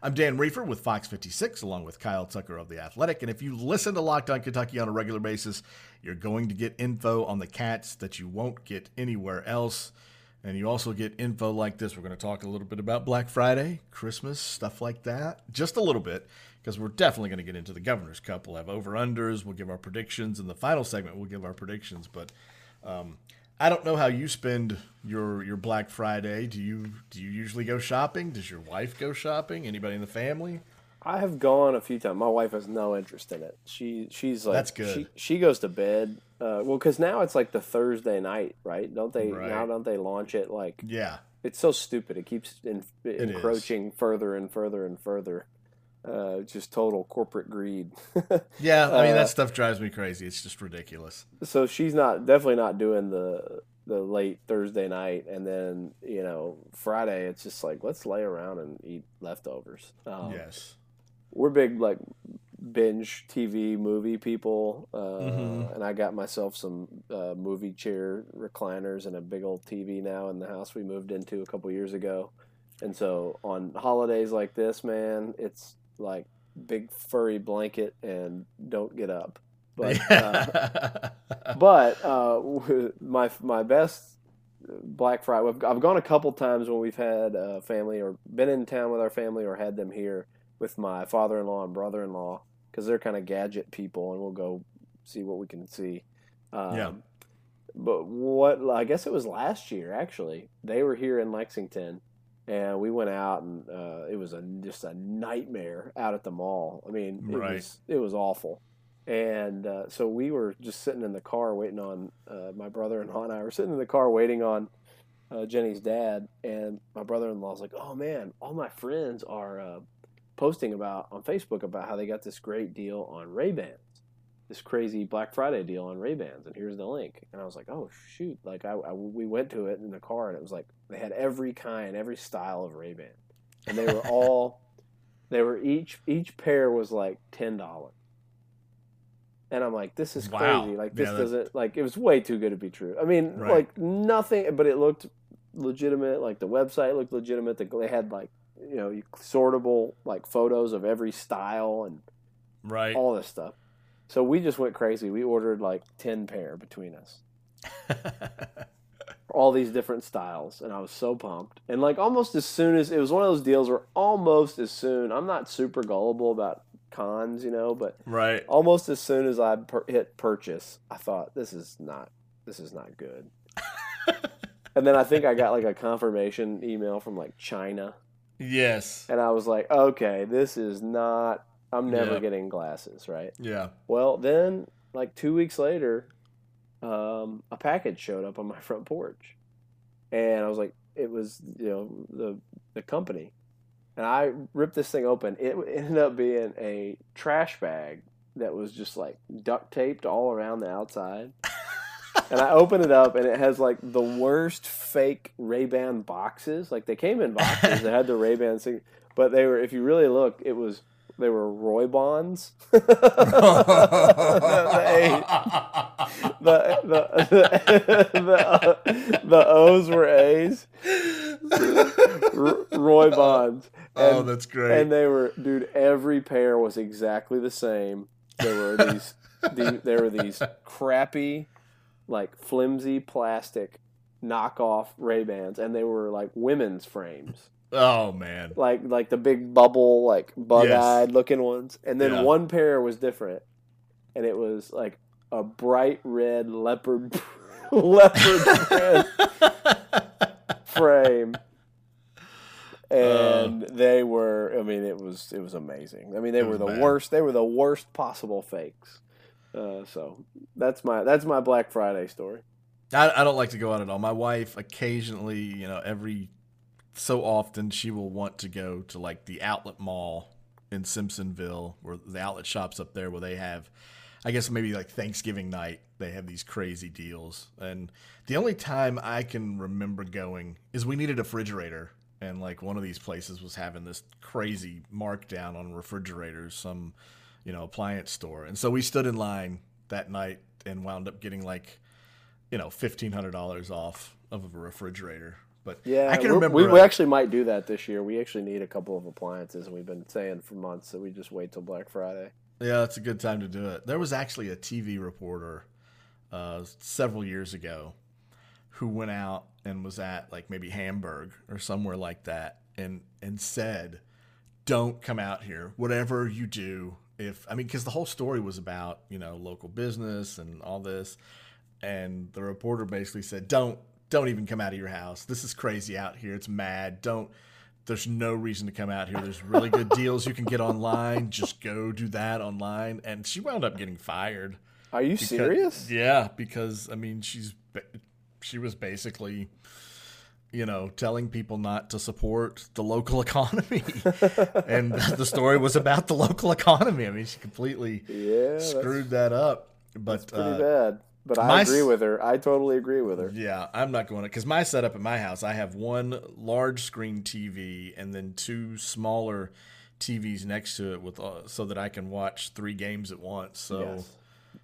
I'm Dan Reefer with Fox 56, along with Kyle Tucker of The Athletic. And if you listen to Locked On Kentucky on a regular basis, you're going to get info on the Cats that you won't get anywhere else. And you also get info like this. We're going to talk a little bit about Black Friday, Christmas, stuff like that. Just a little bit, because we're definitely going to get into the Governor's Cup. We'll have over unders, we'll give our predictions. In the final segment, we'll give our predictions. But um, I don't know how you spend your your Black Friday. Do you do you usually go shopping? Does your wife go shopping? Anybody in the family? I have gone a few times. My wife has no interest in it. She she's like That's good. She, she goes to bed. Uh, well, because now it's like the Thursday night, right? Don't they Right. now? Don't they launch it like? Yeah. It's so stupid. It keeps in, is. encroaching further and further and further. Uh, just total corporate greed. Yeah, I mean Uh, that stuff drives me crazy. It's just ridiculous. so she's not definitely not doing the the late Thursday night, and then you know Friday. It's just like let's lay around and eat leftovers. Um, yes. we're big like binge TV movie people, uh, Mhm. and I got myself some uh, movie chair recliners and a big old TV now in the house we moved into a couple years ago. And so on holidays like this, man, it's like big furry blanket and don't get up. But uh, but uh, my my best Black Friday. I've, I've gone a couple times when we've had uh, family or been in town with our family or had them here with my father-in-law and brother-in-law because they're kind of gadget people, and we'll go see what we can see. Um, Yeah. But what I guess it was last year actually. They were here in Lexington, and we went out, and uh, it was a just a nightmare out at the mall. I mean, it Right. was it was awful. And uh, so we were just sitting in the car waiting on uh, my brother-in-law and I were sitting in the car waiting on uh, Jenny's dad. And my brother-in-law was like, "Oh man, all my friends are uh, posting about on Facebook about how they got this great deal on Ray Bans, this crazy Black Friday deal on Ray Bans, and here's the link." And I was like, "Oh shoot!" Like I, I we went to it in the car, and it was like they had every kind, every style of Ray Ban, and they were all they were each each pair was like ten dollars. And I'm like, this is Wow. crazy. Like this that- doesn't like it was way too good to be true. I mean, Right. like nothing, but it looked legitimate. Like the website looked legitimate. The- They had like you know sortable like photos of every style and right. all this stuff. So we just went crazy. We ordered like ten pair between us, all these different styles, and I was so pumped. And like almost as soon as it was one of those deals where almost as soon I'm not super gullible about cons, you know, but right. almost as soon as I per- hit purchase, I thought this is not this is not good. and then I think I got like a confirmation email from like China, Yes. and I was like, okay, this is not. I'm never Yeah. getting glasses, right? Yeah. Well, then like two weeks later, um, a package showed up on my front porch, and I was like, it was you know the the company, and I ripped this thing open. It ended up being a trash bag that was just like duct taped all around the outside. and I open it up, and it has like the worst fake Ray Ban boxes. Like they came in boxes that had the Ray Ban thing, but they were. If you really look, it was they were Roy Bonds. the, the, the, the, uh, the O's were A's. R- Roy Bonds. oh, that's great. And they were, dude. Every pair was exactly the same. There were these, the, there were these crappy, like flimsy plastic knockoff Ray Bans, and they were like women's frames, oh man. like like the big bubble, like bug-eyed looking ones. And then Yeah. one pair was different, and it was like a bright red leopard leopard frame and they were i mean it was it was amazing i mean they Uh. Were the bad. worst they were the worst possible fakes uh, so that's my that's my black friday story I, I don't like to go out at all. My wife occasionally, you know, every so often she will want to go to like the outlet mall in Simpsonville, where the outlet shops up there, where they have, I guess maybe like Thanksgiving night, they have these crazy deals. And the only time I can remember going is we needed a refrigerator, and like one of these places was having this crazy markdown on refrigerators, some you know appliance store, and so we stood in line that night and wound up getting like you know fifteen hundred dollars off of a refrigerator. But Yeah, I can remember we, we actually might do that this year. We actually need a couple of appliances, and we've been saying for months that we just wait till Black Friday. Yeah, it's a good time to do it. There was actually a TV reporter uh, several years ago who went out and was at like maybe Hamburg or somewhere like that, and and said, "Don't come out here. Whatever you do, if I mean, because the whole story was about you know local business and all this, and the reporter basically said, "Don't don't even come out of your house. This is crazy out here. It's mad. Don't." There's no reason to come out here. There's really good deals you can get online. Just go do that online. And she wound up getting fired. Are you Because- serious? Yeah, because I mean, she's she was basically, you know, telling people not to support the local economy, and the story was about the local economy. I mean, she completely Yeah, screwed that up. But pretty uh, bad. But I agree with her. I totally agree with her. yeah, I'm not going to because my setup at my house, I have one large screen TV and then two smaller TVs next to it with uh, so that I can watch three games at once. So, Yes.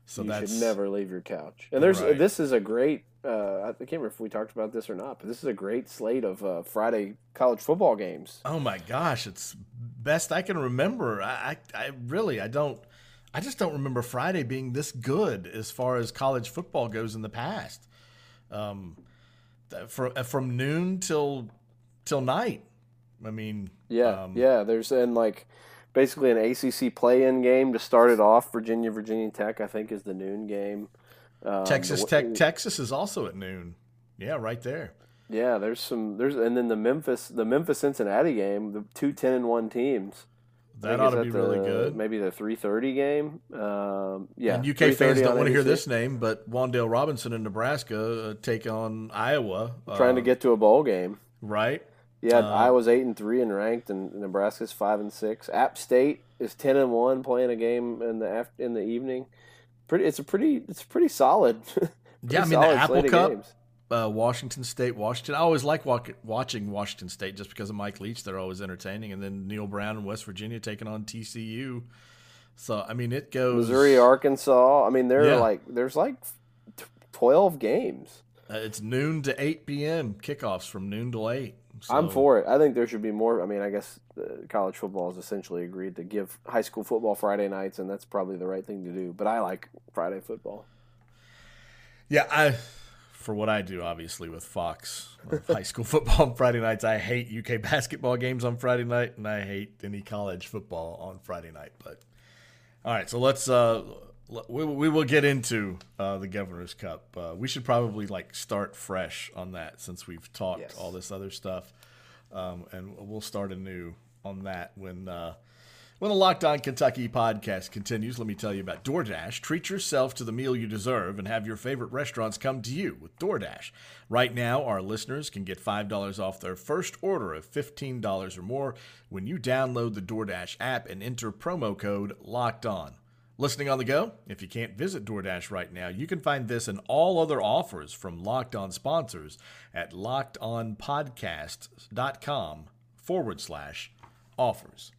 so you that's should never leave your couch. And there's Right. this is a great. Uh, I can't remember if we talked about this or not, but this is a great slate of uh, Friday college football games. Oh my gosh, it's best I can remember. I, I, I really, I don't, I just don't remember Friday being this good as far as college football goes in the past. Um, th- from noon till till night. I mean, Yeah, um, yeah. There's and like basically an ACC play-in game to start it off. Virginia, Virginia Tech, I think, is the noon game. Um, Texas the- Tech, Texas is also at noon. Yeah, right there. Yeah, there's some. There's and then the Memphis, the Memphis Cincinnati game, the two 10 and one teams. That ought to be really the- good. Maybe the three thirty game. Um, yeah, and UK fans don't want to hear this name, but Wan'Dale Robinson in Nebraska uh, take on Iowa. Trying to uh, get to a bowl game. right. Yeah, Uh, Iowa's eight and three and ranked, and Nebraska's five and six. App State is ten and one, playing a game in the af- in the evening. Pretty, it's a pretty, it's pretty solid. Yeah, I Pretty mean the Apple Cup. games. Uh, Washington State, Washington. I always like walk, watching Washington State just because of Mike Leach. They're always entertaining, and then Neal Brown in West Virginia taking on TCU. So I mean, it goes Missouri, Arkansas. I mean, there Yeah. are like there's like twelve games. Uh, it's noon to eight p.m. kickoffs from noon to eight. I'm for it. I think there should be more. I mean, I guess uh, college football has essentially agreed to give high school football Friday nights, and that's probably the right thing to do. But I like Friday football. Yeah, I for what I do, obviously with Fox uh, high school football on Friday nights. I hate UK basketball games on Friday night, and I hate any college football on Friday night. But all right, so let's uh, we, we will get into uh, the Governor's Cup. Uh, we should probably like start fresh on that since we've talked Yes. all this other stuff, um, and we'll start anew on that when. Uh, when the Locked On Kentucky podcast continues, let me tell you about DoorDash. Treat yourself to the meal you deserve and have your favorite restaurants come to you with DoorDash. Right now, our listeners can get $5 off their first order of $15 or more when you download the DoorDash app and enter promo code LOCKED ON. Listening on the go? If you can't visit DoorDash right now, you can find this and all other offers from Locked On sponsors at lockedonpodcast.com forward slash offers.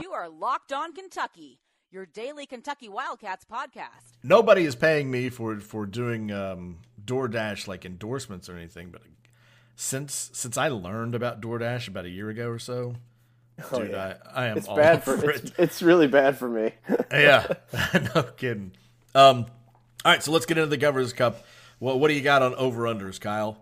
You are Locked On Kentucky, your daily Kentucky Wildcats podcast. nobody is paying me for for doing um, DoorDash like endorsements or anything, but since since I learned about DoorDash about a year ago or so, Oh, dude, yeah. I, I am It's all bad for over it's, it. it's really bad for me. yeah, no kidding. Um, all right, so let's get into the Governor's Cup. Well, what do you got on over unders, Kyle?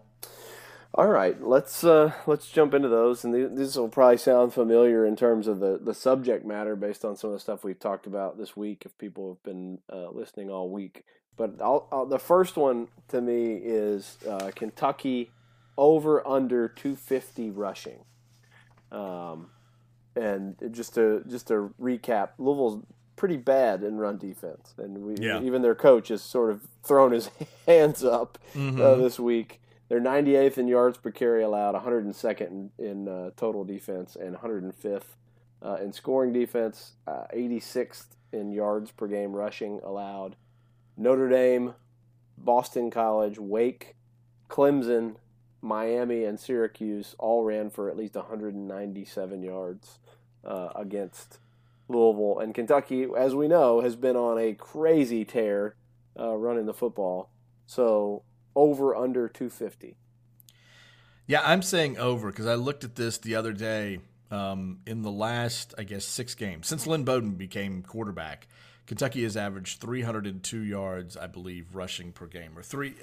All right, let's uh, let's jump into those, and th- this will probably sound familiar in terms of the, the subject matter based on some of the stuff we've talked about this week. If people have been uh, listening all week, but I'll, I'll, the first one to me is uh, Kentucky over under two fifty rushing. Um, and just to just to recap, Louisville's pretty bad in run defense, and we, Yeah. even their coach has sort of thrown his hands up uh, Mhm. this week. They're 98th in yards per carry allowed, 102nd in, in uh, total defense, and 105th uh, in scoring defense, 86th uh, in yards per game rushing allowed. Notre Dame, Boston College, Wake, Clemson, Miami, and Syracuse all ran for at least 197 yards uh, against Louisville. And Kentucky, as we know, has been on a crazy tear uh, running the football. So over under 250. Yeah, I'm saying over because I looked at this the other day. Um, in the last, I guess, six games since Lynn Bowden became quarterback, Kentucky has averaged 302 yards, I believe, rushing per game, or three.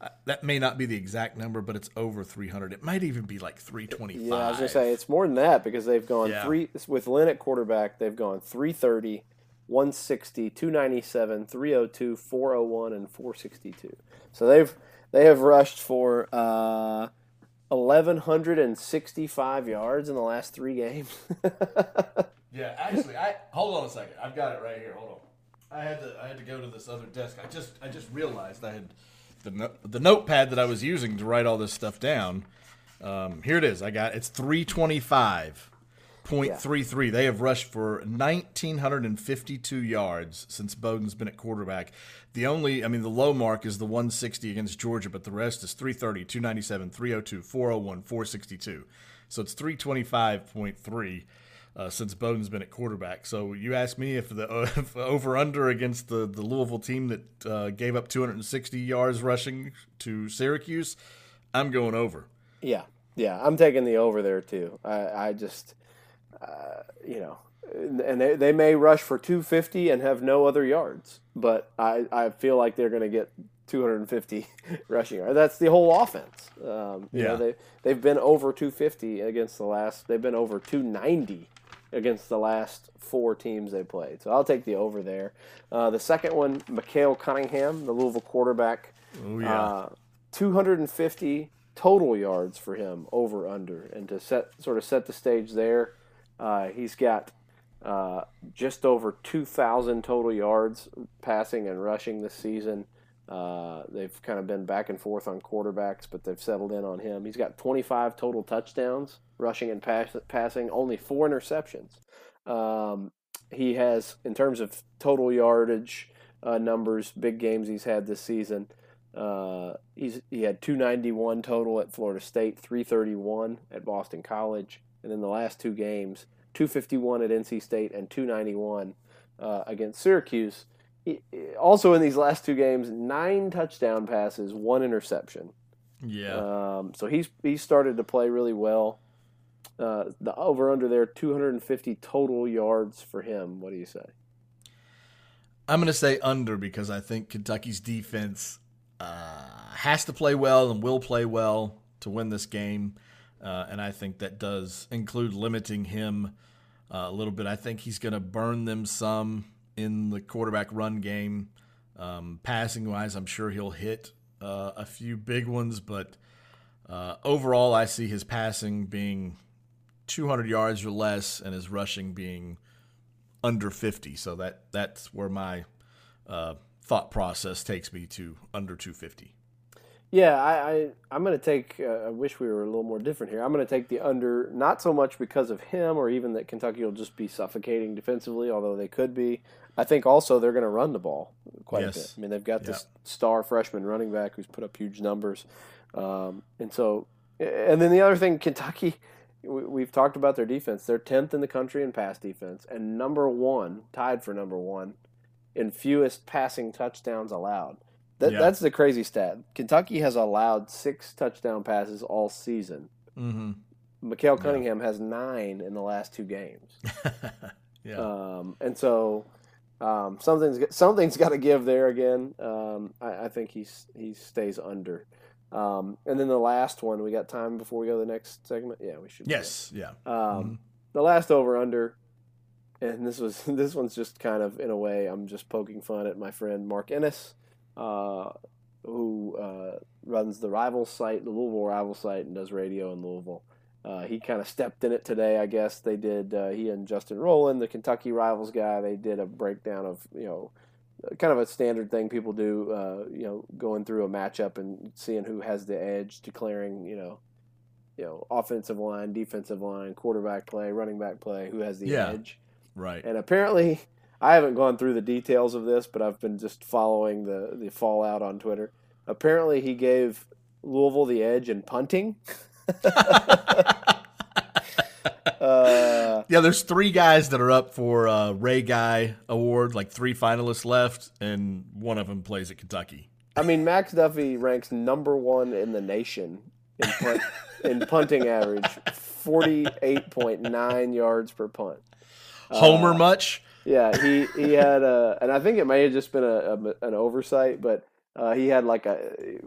Uh, that may not be the exact number, but it's over 300. It might even be like 325. Yeah, I was gonna say it's more than that because they've gone yeah. three with Lynn at quarterback. They've gone 330, 160, 297, 302, 401, and 462. So they've they have rushed for uh, 1,165 yards in the last three games. yeah, actually, I hold on a second. I've got it right here. Hold on. I had to I had to go to this other desk. I just I just realized I had the no, the notepad that I was using to write all this stuff down. Um, here it is. I got it's 325. Point three three. They have rushed for 1,952 yards since Bowden's been at quarterback. The only, I mean, the low mark is the 160 against Georgia, but the rest is 330, 297, 302, 401, 462. So it's 325.3 uh, since Bowden's been at quarterback. So you ask me if the uh, over under against the, the Louisville team that uh, gave up 260 yards rushing to Syracuse, I'm going over. Yeah, yeah, I'm taking the over there too. I, I just, uh, you know, and they, they may rush for 250 and have no other yards, but I, I feel like they're going to get 250 rushing yards. That's the whole offense. Um, yeah. Know, they, they've been over 250 against the last, they've been over 290 against the last four teams they played. So I'll take the over there. Uh, the second one, Malik Cunningham, the Louisville quarterback. Oh, yeah. Uh, 250 total yards for him over under. And to set sort of set the stage there, uh, he's got uh, just over 2,000 total yards passing and rushing this season. Uh, they've kind of been back and forth on quarterbacks, but they've settled in on him. He's got 25 total touchdowns, rushing and pass, passing, only four interceptions. Um, he has, in terms of total yardage uh, numbers, big games he's had this season. Uh, he's he had 291 total at Florida State, 331 at Boston College, and in the last two games, 251 at NC State and 291 uh, against Syracuse also in these last two games, nine touchdown passes, one interception. Yeah. Um, so he's he started to play really well. Uh, the over under there, 250 total yards for him. What do you say? I'm going to say under because I think Kentucky's defense uh, has to play well and will play well to win this game. Uh, and I think that does include limiting him uh, a little bit. I think he's going to burn them some in the quarterback run game. Um, passing wise, I'm sure he'll hit uh, a few big ones, but uh, overall, I see his passing being 200 yards or less, and his rushing being under 50. So that that's where my uh, thought process takes me to under 250. Yeah, I, I I'm going to take. Uh, I wish we were a little more different here. I'm going to take the under, not so much because of him, or even that Kentucky will just be suffocating defensively, although they could be. I think also they're going to run the ball quite yes. a bit. I mean, they've got yeah. this star freshman running back who's put up huge numbers, um, and so, and then the other thing, Kentucky, we, have talked about their defense. They're tenth in the country in pass defense, and number one, tied for number one, in fewest passing touchdowns allowed. That, yeah. That's the crazy stat. Kentucky has allowed six touchdown passes all season. Mm-hmm. Malik Cunningham yeah. has nine in the last two games. yeah. Um, and so um, something's something's got to give there again. Um, I, I, think he's he stays under. Um, and then the last one, we got time before we go to the next segment. Yeah, we should. Yes, yeah. Um, mm-hmm. The last over under, and this was this one's just kind of in a way I'm just poking fun at my friend Mark Ennis, who uh, runs the rival site, the Louisville rival site, and does radio in Louisville. Uh, he kind of stepped in it today, I guess. They did. Uh, he and Justin Rowland, the Kentucky Rivals guy, they did a breakdown of you know kind of a standard thing people do. Uh, you know, going through a matchup and seeing who has the edge, declaring you know, you know, offensive line, defensive line, quarterback play, running back play, who has the Yeah. edge. Right. And apparently, I haven't gone through the details of this, but I've been just following the the fallout on Twitter. Apparently, he gave Louisville the edge in punting. uh, Yeah, there's three guys that are up for uh, Ray Guy Award, like three finalists left, and one of them plays at Kentucky. I mean, Max Duffy ranks number one in the nation in, punt, in punting average, forty eight point nine yards per punt. Homer much? Yeah, he he had a, and I think it may have just been a, a an oversight, but uh, he had like a.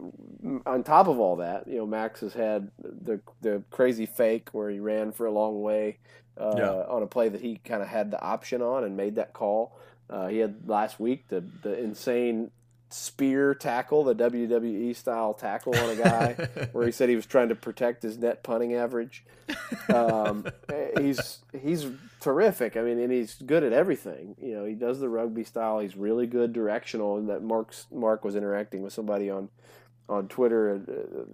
On top of all that, you know, Max has had the the crazy fake where he ran for a long way uh, Yeah. on a play that he kind of had the option on and made that call. Uh, he had last week the the insane spear tackle, the WWE style tackle on a guy, where he said he was trying to protect his net punting average. Um, he's he's terrific. I mean, and he's good at everything. You know, he does the rugby style. He's really good directional. And that Mark's Mark was interacting with somebody on on Twitter, and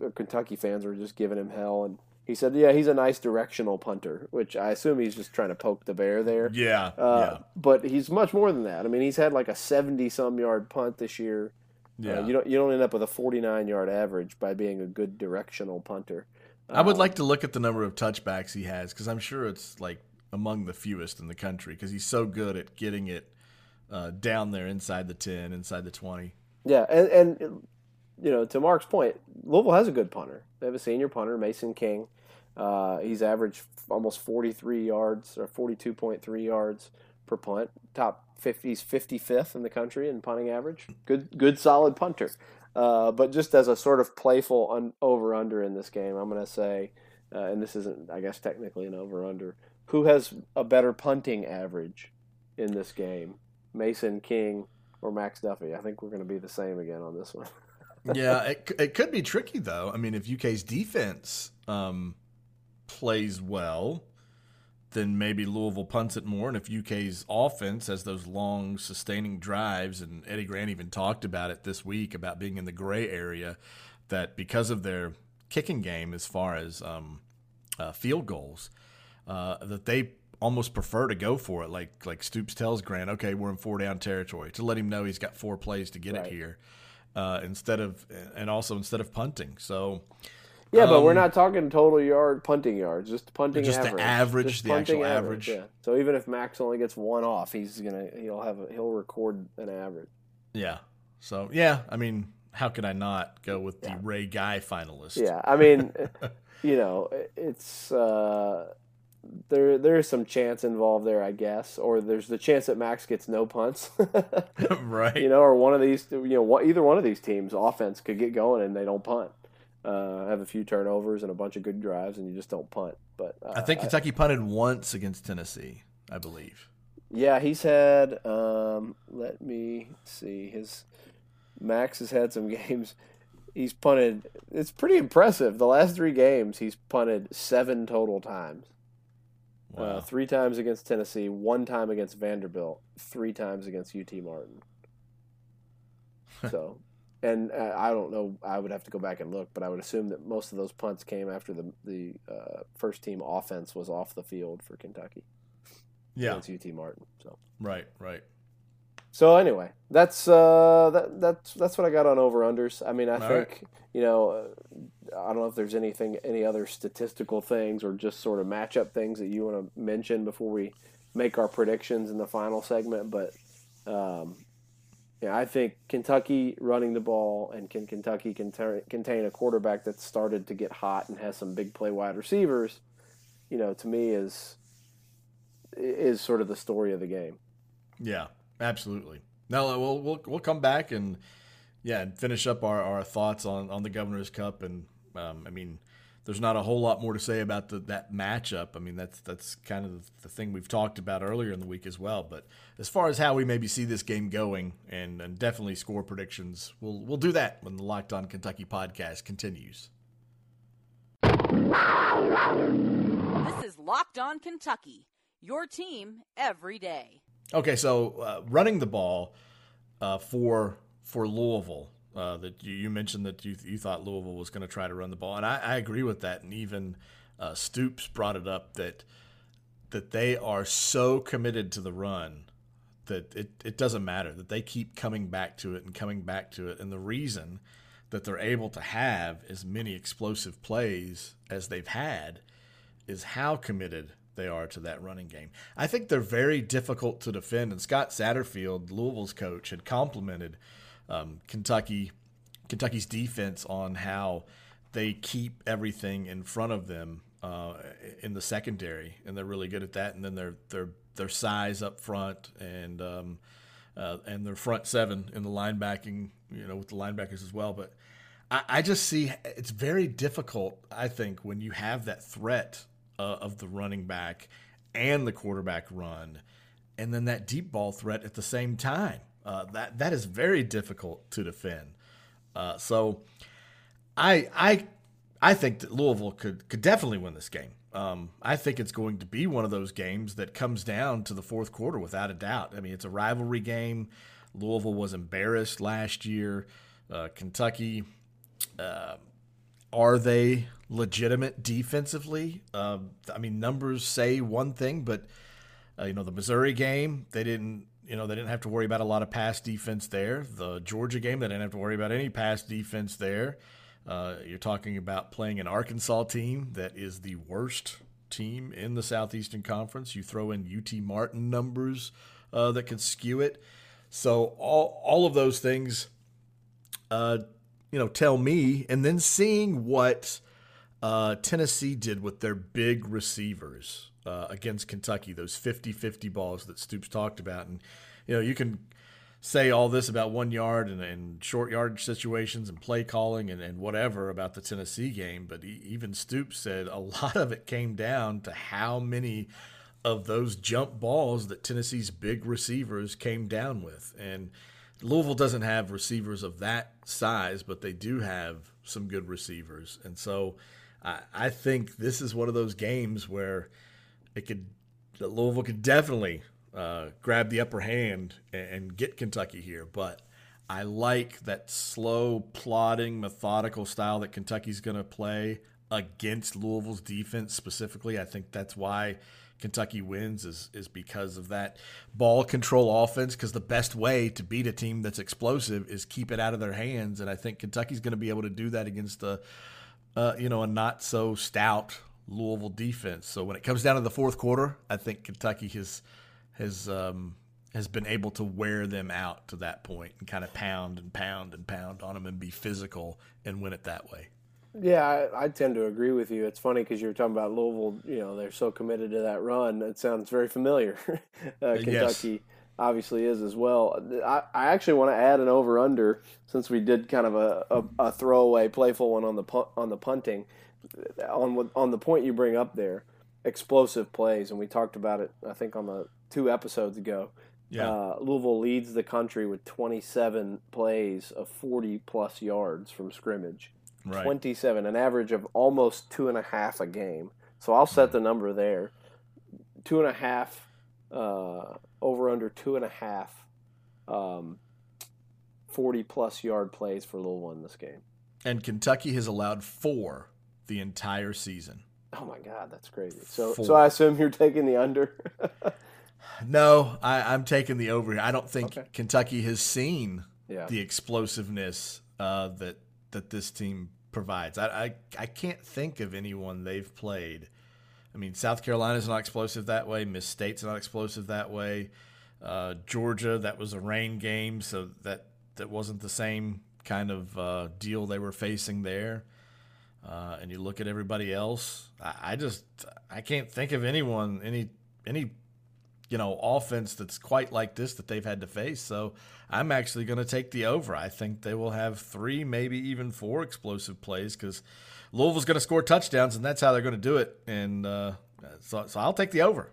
uh, Kentucky fans were just giving him hell. And he said, "Yeah, he's a nice directional punter," which I assume he's just trying to poke the bear there. Yeah, Uh, But he's much more than that. I mean, he's had like a seventy-some yard punt this year. yeah, Uh, you don't you don't end up with a forty-nine yard average by being a good directional punter. I would Um, like to look at the number of touchbacks he has because I'm sure it's like among the fewest in the country because he's so good at getting it uh, down there inside the 10, inside the 20. Yeah, and, and you know, to Mark's point, Louisville has a good punter. They have a senior punter, Mason King. Uh, he's averaged almost 43 yards or 42.3 yards per punt. Top 50, he's 55th in the country in punting average. Good, good, solid punter. Uh, but just as a sort of playful un- over under in this game, I'm going to say, uh, and this isn't, I guess, technically an over under. Who has a better punting average in this game, Mason King or Max Duffy? I think we're going to be the same again on this one. yeah, it, it could be tricky though. I mean, if UK's defense um, plays well, then maybe Louisville punts it more. And if UK's offense has those long, sustaining drives, and Eddie Gran even talked about it this week about being in the gray area, that because of their kicking game as far as um, uh, field goals, uh, that they almost prefer to go for it. Like like Stoops tells Gran, okay, we're in four down territory to let him know he's got four plays to get Right. it here, uh, instead of and also instead of punting. So Yeah, but we're Um, not talking total yard punting yards, just punting Just the average. average, Just the actual average. Yeah. So even if Max only gets one off, he's gonna he'll have a, he'll record an average. yeah, so yeah, I mean, how could I not go with the Yeah. Ray Guy finalist? Yeah, I mean, you know, it's uh, there there's some chance involved there, I guess, or there's the chance that Max gets no punts. right. you know, or one of these, you know, either one of these teams' offense could get going and they don't punt. Uh, have a few turnovers and a bunch of good drives, and you just don't punt. But uh, I think Kentucky punted once against Tennessee, I believe. Yeah, he's had. Um, let me see. His Max has had some games. He's punted. It's pretty impressive. The last three games, he's punted seven total times. Wow. Uh, three times against Tennessee, one time against Vanderbilt, three times against UT Martin. so, and uh, I don't know. I would have to go back and look, but I would assume that most of those punts came after the the uh, first team offense was off the field for Kentucky yeah. it's UT Martin. So. Right. Right. So anyway, that's uh, that that's that's what I got on over unders. I mean, I All think you know, uh, I don't know if there's anything, any other statistical things or just sort of matchup things that you want to mention before we make our predictions in the final segment. But um, yeah, I think Kentucky running the ball and can Kentucky contain, a quarterback that's started to get hot and has some big play wide receivers. You know, to me is is sort of the story of the game. Yeah, absolutely. No, we'll we'll we'll come back and yeah, and finish up our, our thoughts on, on the Governor's Cup. And um, I mean, there's not a whole lot more to say about the, that matchup. I mean, that's that's kind of the thing we've talked about earlier in the week as well. But as far as how we maybe see this game going, and, and definitely score predictions, we'll we'll do that when the Locked On Kentucky podcast continues. This is Locked On Kentucky, your team every day. Okay, so uh, running the ball, uh, for for Louisville. Uh, that you, you, mentioned that you you thought Louisville was going to try to run the ball, and I, I agree with that. And even uh, Stoops brought it up that that they are so committed to the run that it, it doesn't matter that they keep coming back to it and coming back to it. And the reason that they're able to have as many explosive plays as they've had is how committed they are to that running game. I think they're very difficult to defend. And Scott Satterfield, Louisville's coach, had complimented um, Kentucky Kentucky's defense on how they keep everything in front of them uh, in the secondary, and they're really good at that. And then their their their size up front and um, uh, and their front seven in the linebacking, you know, with the linebackers as well. But I, I just see it's very difficult. I think when you have that threat uh, of the running back and the quarterback run, and then that deep ball threat at the same time. Uh, that that is very difficult to defend. Uh, so, I I I think that Louisville could could definitely win this game. Um, I think it's going to be one of those games that comes down to the fourth quarter without a doubt. I mean, it's a rivalry game. Louisville was embarrassed last year. Uh, Kentucky, uh, are they legitimate defensively. Uh, I mean, numbers say one thing, but uh, you know the Missouri game, they didn't. You know, they didn't have to worry about a lot of pass defense there. The Georgia game, they didn't have to worry about any pass defense there. Uh, you're talking about playing an Arkansas team that is the worst team in the Southeastern Conference. You throw in UT Martin numbers uh, that could skew it. So all all of those things, uh, you know, tell me, and then seeing what uh, Tennessee did with their big receivers uh, against Kentucky, those 50 50 balls that Stoops talked about. And, you know, you can say all this about one yard and, and short yard situations and play calling and, and whatever about the Tennessee game, but he, even Stoops said a lot of it came down to how many of those jump balls that Tennessee's big receivers came down with. And Louisville doesn't have receivers of that size, but they do have some good receivers. And so, I, I think this is one of those games where it could Louisville could definitely uh, grab the upper hand and, and get Kentucky here, but I like that slow, plodding, methodical style that Kentucky's going to play against Louisville's defense specifically. I think that's why Kentucky wins is is because of that ball control offense. Because the best way to beat a team that's explosive is keep it out of their hands, and I think Kentucky's going to be able to do that against a uh, you know, a not so stout Louisville defense. So when it comes down to the fourth quarter, I think Kentucky has has um, has been able to wear them out to that point and kind of pound and pound and pound on them and be physical and win it that way. Yeah, I, I tend to agree with you. It's funny because you were talking about Louisville. You know, they're so committed to that run. It sounds very familiar. uh, Kentucky. Yes obviously is as well. I, I actually want to add an over under since we did kind of a, a, a, throwaway playful one on the on the punting on on the point you bring up there, explosive plays, and we talked about it I think on the two episodes ago. Yeah. Uh, Louisville leads the country with 27 plays of 40 plus yards from scrimmage. Right. 27, an average of almost two and a half a game. So I'll set the number there. Two and a half uh, over under two and a half um, 40 plus yard plays for Louisville in this game. And Kentucky has allowed four the entire season. Oh my God, that's crazy. So, four. so I assume you're taking the under. no, I, am taking the over. I don't think okay. Kentucky has seen yeah. the explosiveness uh, that that this team provides. I, I I can't think of anyone they've played I mean, South Carolina's not explosive that way. Miss State's not explosive that way. Uh, Georgia, that was a rain game, so that that wasn't the same kind of uh, deal they were facing there. Uh, and you look at everybody else, I, I, just I can't think of anyone any any you know offense that's quite like this that they've had to face. So I'm actually going to take the over. I think they will have three, maybe even four explosive plays because Louisville's going to score touchdowns, and that's how they're going to do it. And uh, so, so I'll take the over.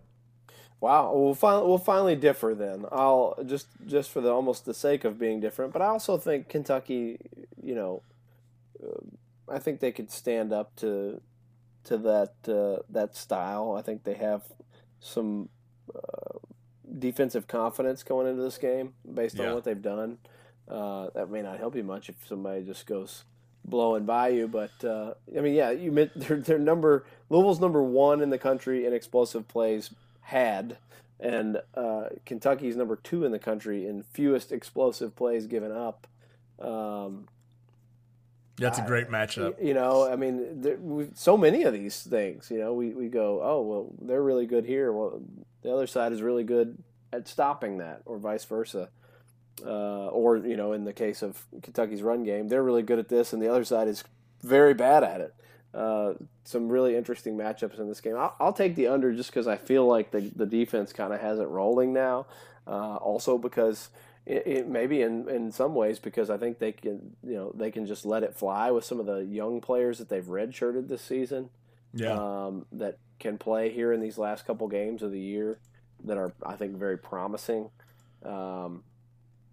Wow, we'll finally we'll finally differ then. I'll just just for the almost the sake of being different, but I also think Kentucky, you know, I think they could stand up to to that uh, that style. I think they have some uh, defensive confidence going into this game based on what they've done. Uh, that may not help you much if somebody just goes blowing by you, but uh, I mean, yeah, you meant their, their number Louisville's number one in the country in explosive plays had, and uh, Kentucky's number two in the country in fewest explosive plays given up. Um, That's a great matchup. you know, I mean, there, we, so many of these things. You know, we, we go, oh well, they're really good here. Well, the other side is really good at stopping that, or vice versa. Uh, or you know, in the case of Kentucky's run game, they're really good at this, and the other side is very bad at it. Uh, some really interesting matchups in this game. I'll, I'll take the under just because I feel like the the defense kind of has it rolling now. Uh, also because it, it maybe in, in some ways because I think they can you know they can just let it fly with some of the young players that they've redshirted this season Yeah. um, that can play here in these last couple games of the year that are I think very promising. Um,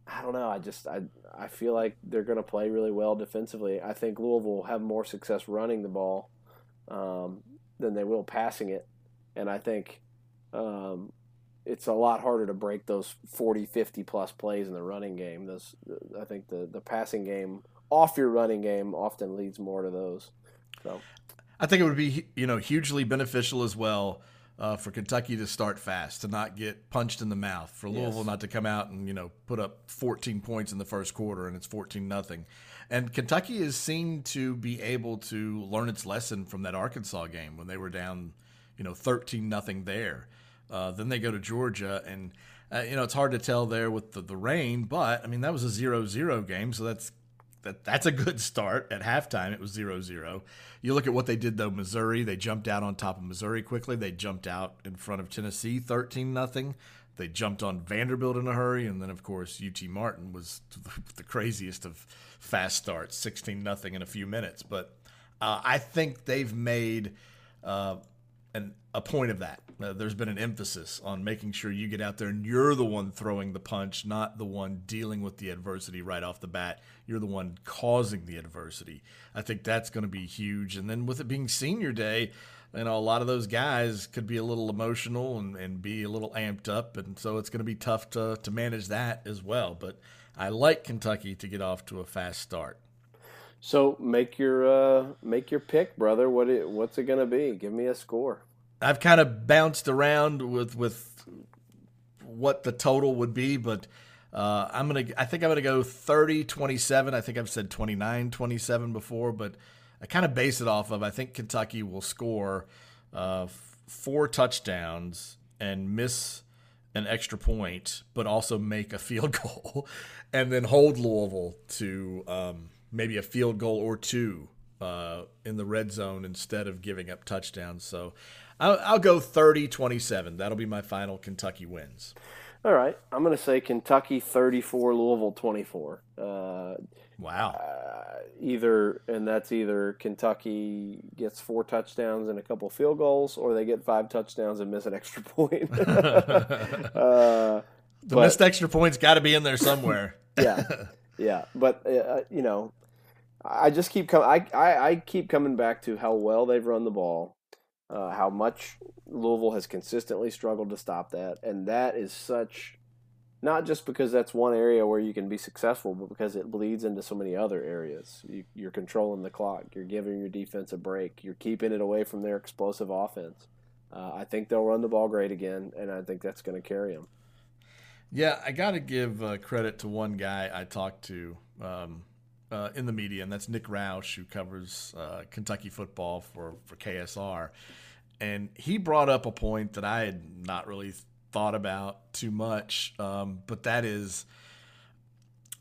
I don't know. I just I I feel like they're going to play really well defensively. I think Louisville will have more success running the ball um, than they will passing it, and I think um, it's a lot harder to break those 40, 50 plus plays in the running game. Those I think the the passing game off your running game often leads more to those. So I think it would be you know hugely beneficial as well uh, for Kentucky to start fast, to not get punched in the mouth, for Louisville Yes. not to come out and you know put up 14 points in the first quarter and it's 14 nothing. And Kentucky has seemed to be able to learn its lesson from that Arkansas game when they were down, you know, 13 nothing there. Uh, then they go to Georgia and. Uh, you know, it's hard to tell there with the, the rain, but I mean, that was a 0 0 game, so that's that that's a good start at halftime. It was 0-0. You look at what they did though. Missouri, they jumped out on top of Missouri quickly. They jumped out in front of Tennessee, thirteen nothing. They jumped on Vanderbilt in a hurry, and then of course UT Martin was the craziest of fast starts, sixteen nothing in a few minutes. But uh, I think they've made uh, an, a point of that. Uh, there's been an emphasis on making sure you get out there and you're the one throwing the punch, not the one dealing with the adversity right off the bat. You're the one causing the adversity. I think that's going to be huge. And then with it being senior day, you know, a lot of those guys could be a little emotional and, and be a little amped up. And so it's going to be tough to, to manage that as well. But I like Kentucky to get off to a fast start. So make your uh, make your pick, brother. What it, what's it gonna be? Give me a score. I've kind of bounced around with with what the total would be, but uh, I'm gonna. I think I'm gonna go 30 27. I think I've said 29 27 before, but I kind of base it off of I think Kentucky will score uh, four touchdowns and miss an extra point, but also make a field goal, and then hold Louisville to um, maybe a field goal or two uh, in the red zone instead of giving up touchdowns. So I'll, I'll go 30 27. That'll be my final Kentucky wins. All right, I'm gonna say Kentucky 34, Louisville 24. Uh, Wow. uh, either and that's either Kentucky gets four touchdowns and a couple field goals, or they get five touchdowns and miss an extra point. uh, The but- missed extra points got to be in there somewhere. yeah, yeah. But uh, you know, I just keep coming. I I keep coming back to how well they've run the ball, uh, how much Louisville has consistently struggled to stop that, and that is such. Not just because that's one area where you can be successful, but because it bleeds into so many other areas. You, you're controlling the clock. You're giving your defense a break. You're keeping it away from their explosive offense. Uh, I think they'll run the ball great again, and I think that's going to carry them. Yeah, I got to give uh, credit to one guy I talked to um, uh, in the media, and that's Nick Roush, who covers uh, Kentucky football for, for KSR. And he brought up a point that I had not really thought about too much, um, but that is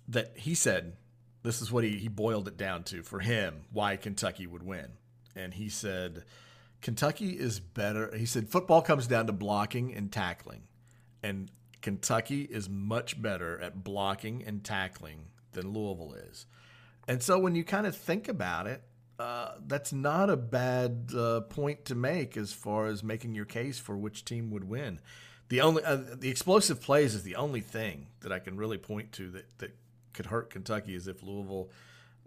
that he said this is what he, he boiled it down to for him why Kentucky would win. And he said, Kentucky is better. He said, football comes down to blocking and tackling. And Kentucky is much better at blocking and tackling than Louisville is. And so when you kind of think about it, uh, that's not a bad uh, point to make as far as making your case for which team would win. The only uh, the explosive plays is the only thing that I can really point to that, that could hurt Kentucky is if Louisville,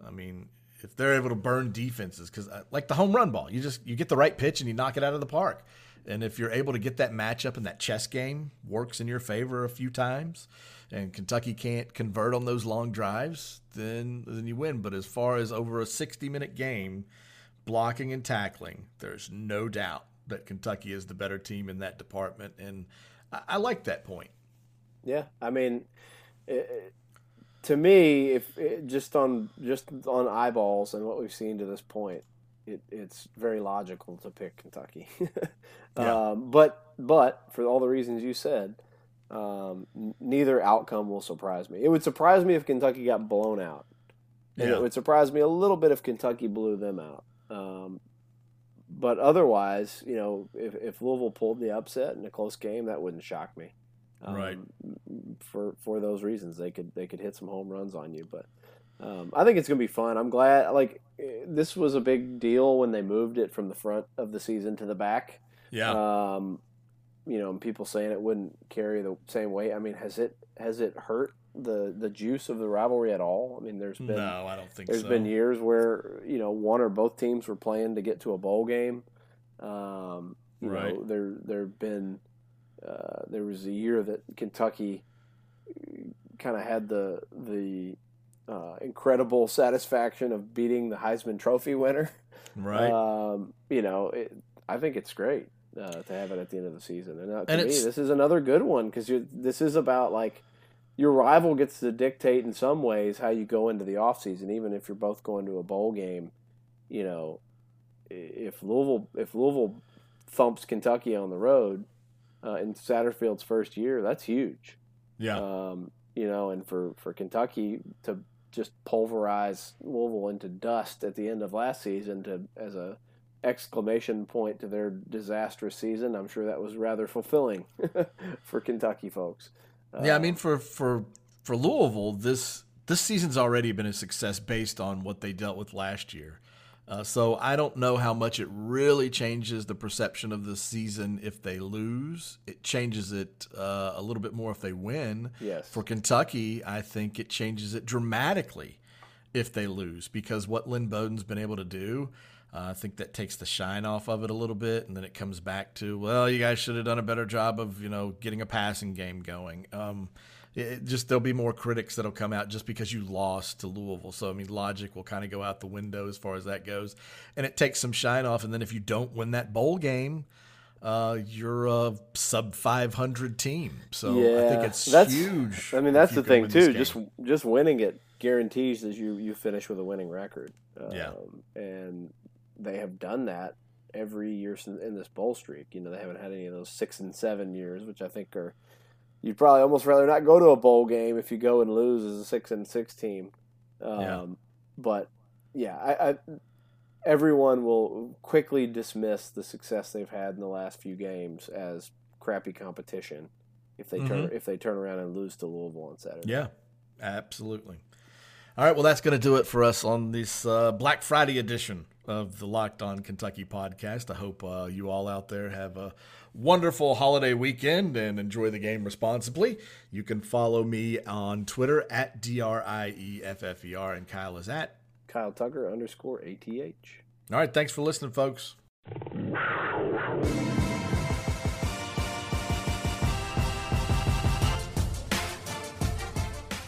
I mean, if they're able to burn defenses because like the home run ball, you just you get the right pitch and you knock it out of the park. And if you're able to get that matchup and that chess game works in your favor a few times, and Kentucky can't convert on those long drives, then then you win. But as far as over a 60 minute game, blocking and tackling, there's no doubt that Kentucky is the better team in that department, and I, I like that point. Yeah, I mean, it, to me, if it, just on just on eyeballs and what we've seen to this point, it, it's very logical to pick Kentucky. yeah. um, but but for all the reasons you said, um, neither outcome will surprise me. It would surprise me if Kentucky got blown out, and yeah. it would surprise me a little bit if Kentucky blew them out. Um, but otherwise, you know, if, if Louisville pulled the upset in a close game, that wouldn't shock me. Um, right. For for those reasons, they could they could hit some home runs on you, but um, I think it's going to be fun. I'm glad. Like this was a big deal when they moved it from the front of the season to the back. Yeah. Um, you know, people saying it wouldn't carry the same weight. I mean, has it has it hurt the the juice of the rivalry at all? I mean, there's been no, I don't think there's so. been years where you know one or both teams were playing to get to a bowl game. Um, right. Know, there there've been uh, there was a year that Kentucky kind of had the the uh, incredible satisfaction of beating the Heisman Trophy winner. Right. Um, you know, it, I think it's great uh, to have it at the end of the season, and uh, to and me, this is another good one because this is about like your rival gets to dictate in some ways how you go into the offseason, even if you're both going to a bowl game. You know, if Louisville if Louisville thumps Kentucky on the road uh, in Satterfield's first year, that's huge. Yeah. Um, you know, and for, for Kentucky to just pulverize Louisville into dust at the end of last season to as a exclamation point to their disastrous season, I'm sure that was rather fulfilling for Kentucky folks. Yeah, I uh, mean for for for Louisville, this this season's already been a success based on what they dealt with last year. Uh, so I don't know how much it really changes the perception of the season if they lose. It changes it uh, a little bit more if they win. Yes. For Kentucky, I think it changes it dramatically if they lose because what Lynn Bowden's been able to do. Uh, I think that takes the shine off of it a little bit, and then it comes back to, well, you guys should have done a better job of, you know, getting a passing game going. Um, it just there'll be more critics that'll come out just because you lost to Louisville. So I mean, logic will kind of go out the window as far as that goes, and it takes some shine off. And then if you don't win that bowl game, uh, you're a sub 500 team. So yeah, I think it's that's, huge. I mean, that's the thing too. Just just winning it guarantees that you you finish with a winning record. Um, yeah, and they have done that every year in this bowl streak. You know, they haven't had any of those six and seven years, which I think are you'd probably almost rather not go to a bowl game if you go and lose as a six and six team. Um, yeah. But yeah, I, I, everyone will quickly dismiss the success they've had in the last few games as crappy competition if they mm-hmm. turn if they turn around and lose to Louisville on Saturday. Yeah, absolutely. All right, well, that's going to do it for us on this uh, Black Friday edition of the Locked On Kentucky podcast. I hope uh, you all out there have a wonderful holiday weekend and enjoy the game responsibly. You can follow me on Twitter at D R I E F F E R, and Kyle is at Kyle Tucker underscore ATH. All right, thanks for listening, folks.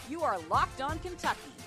You are Locked On Kentucky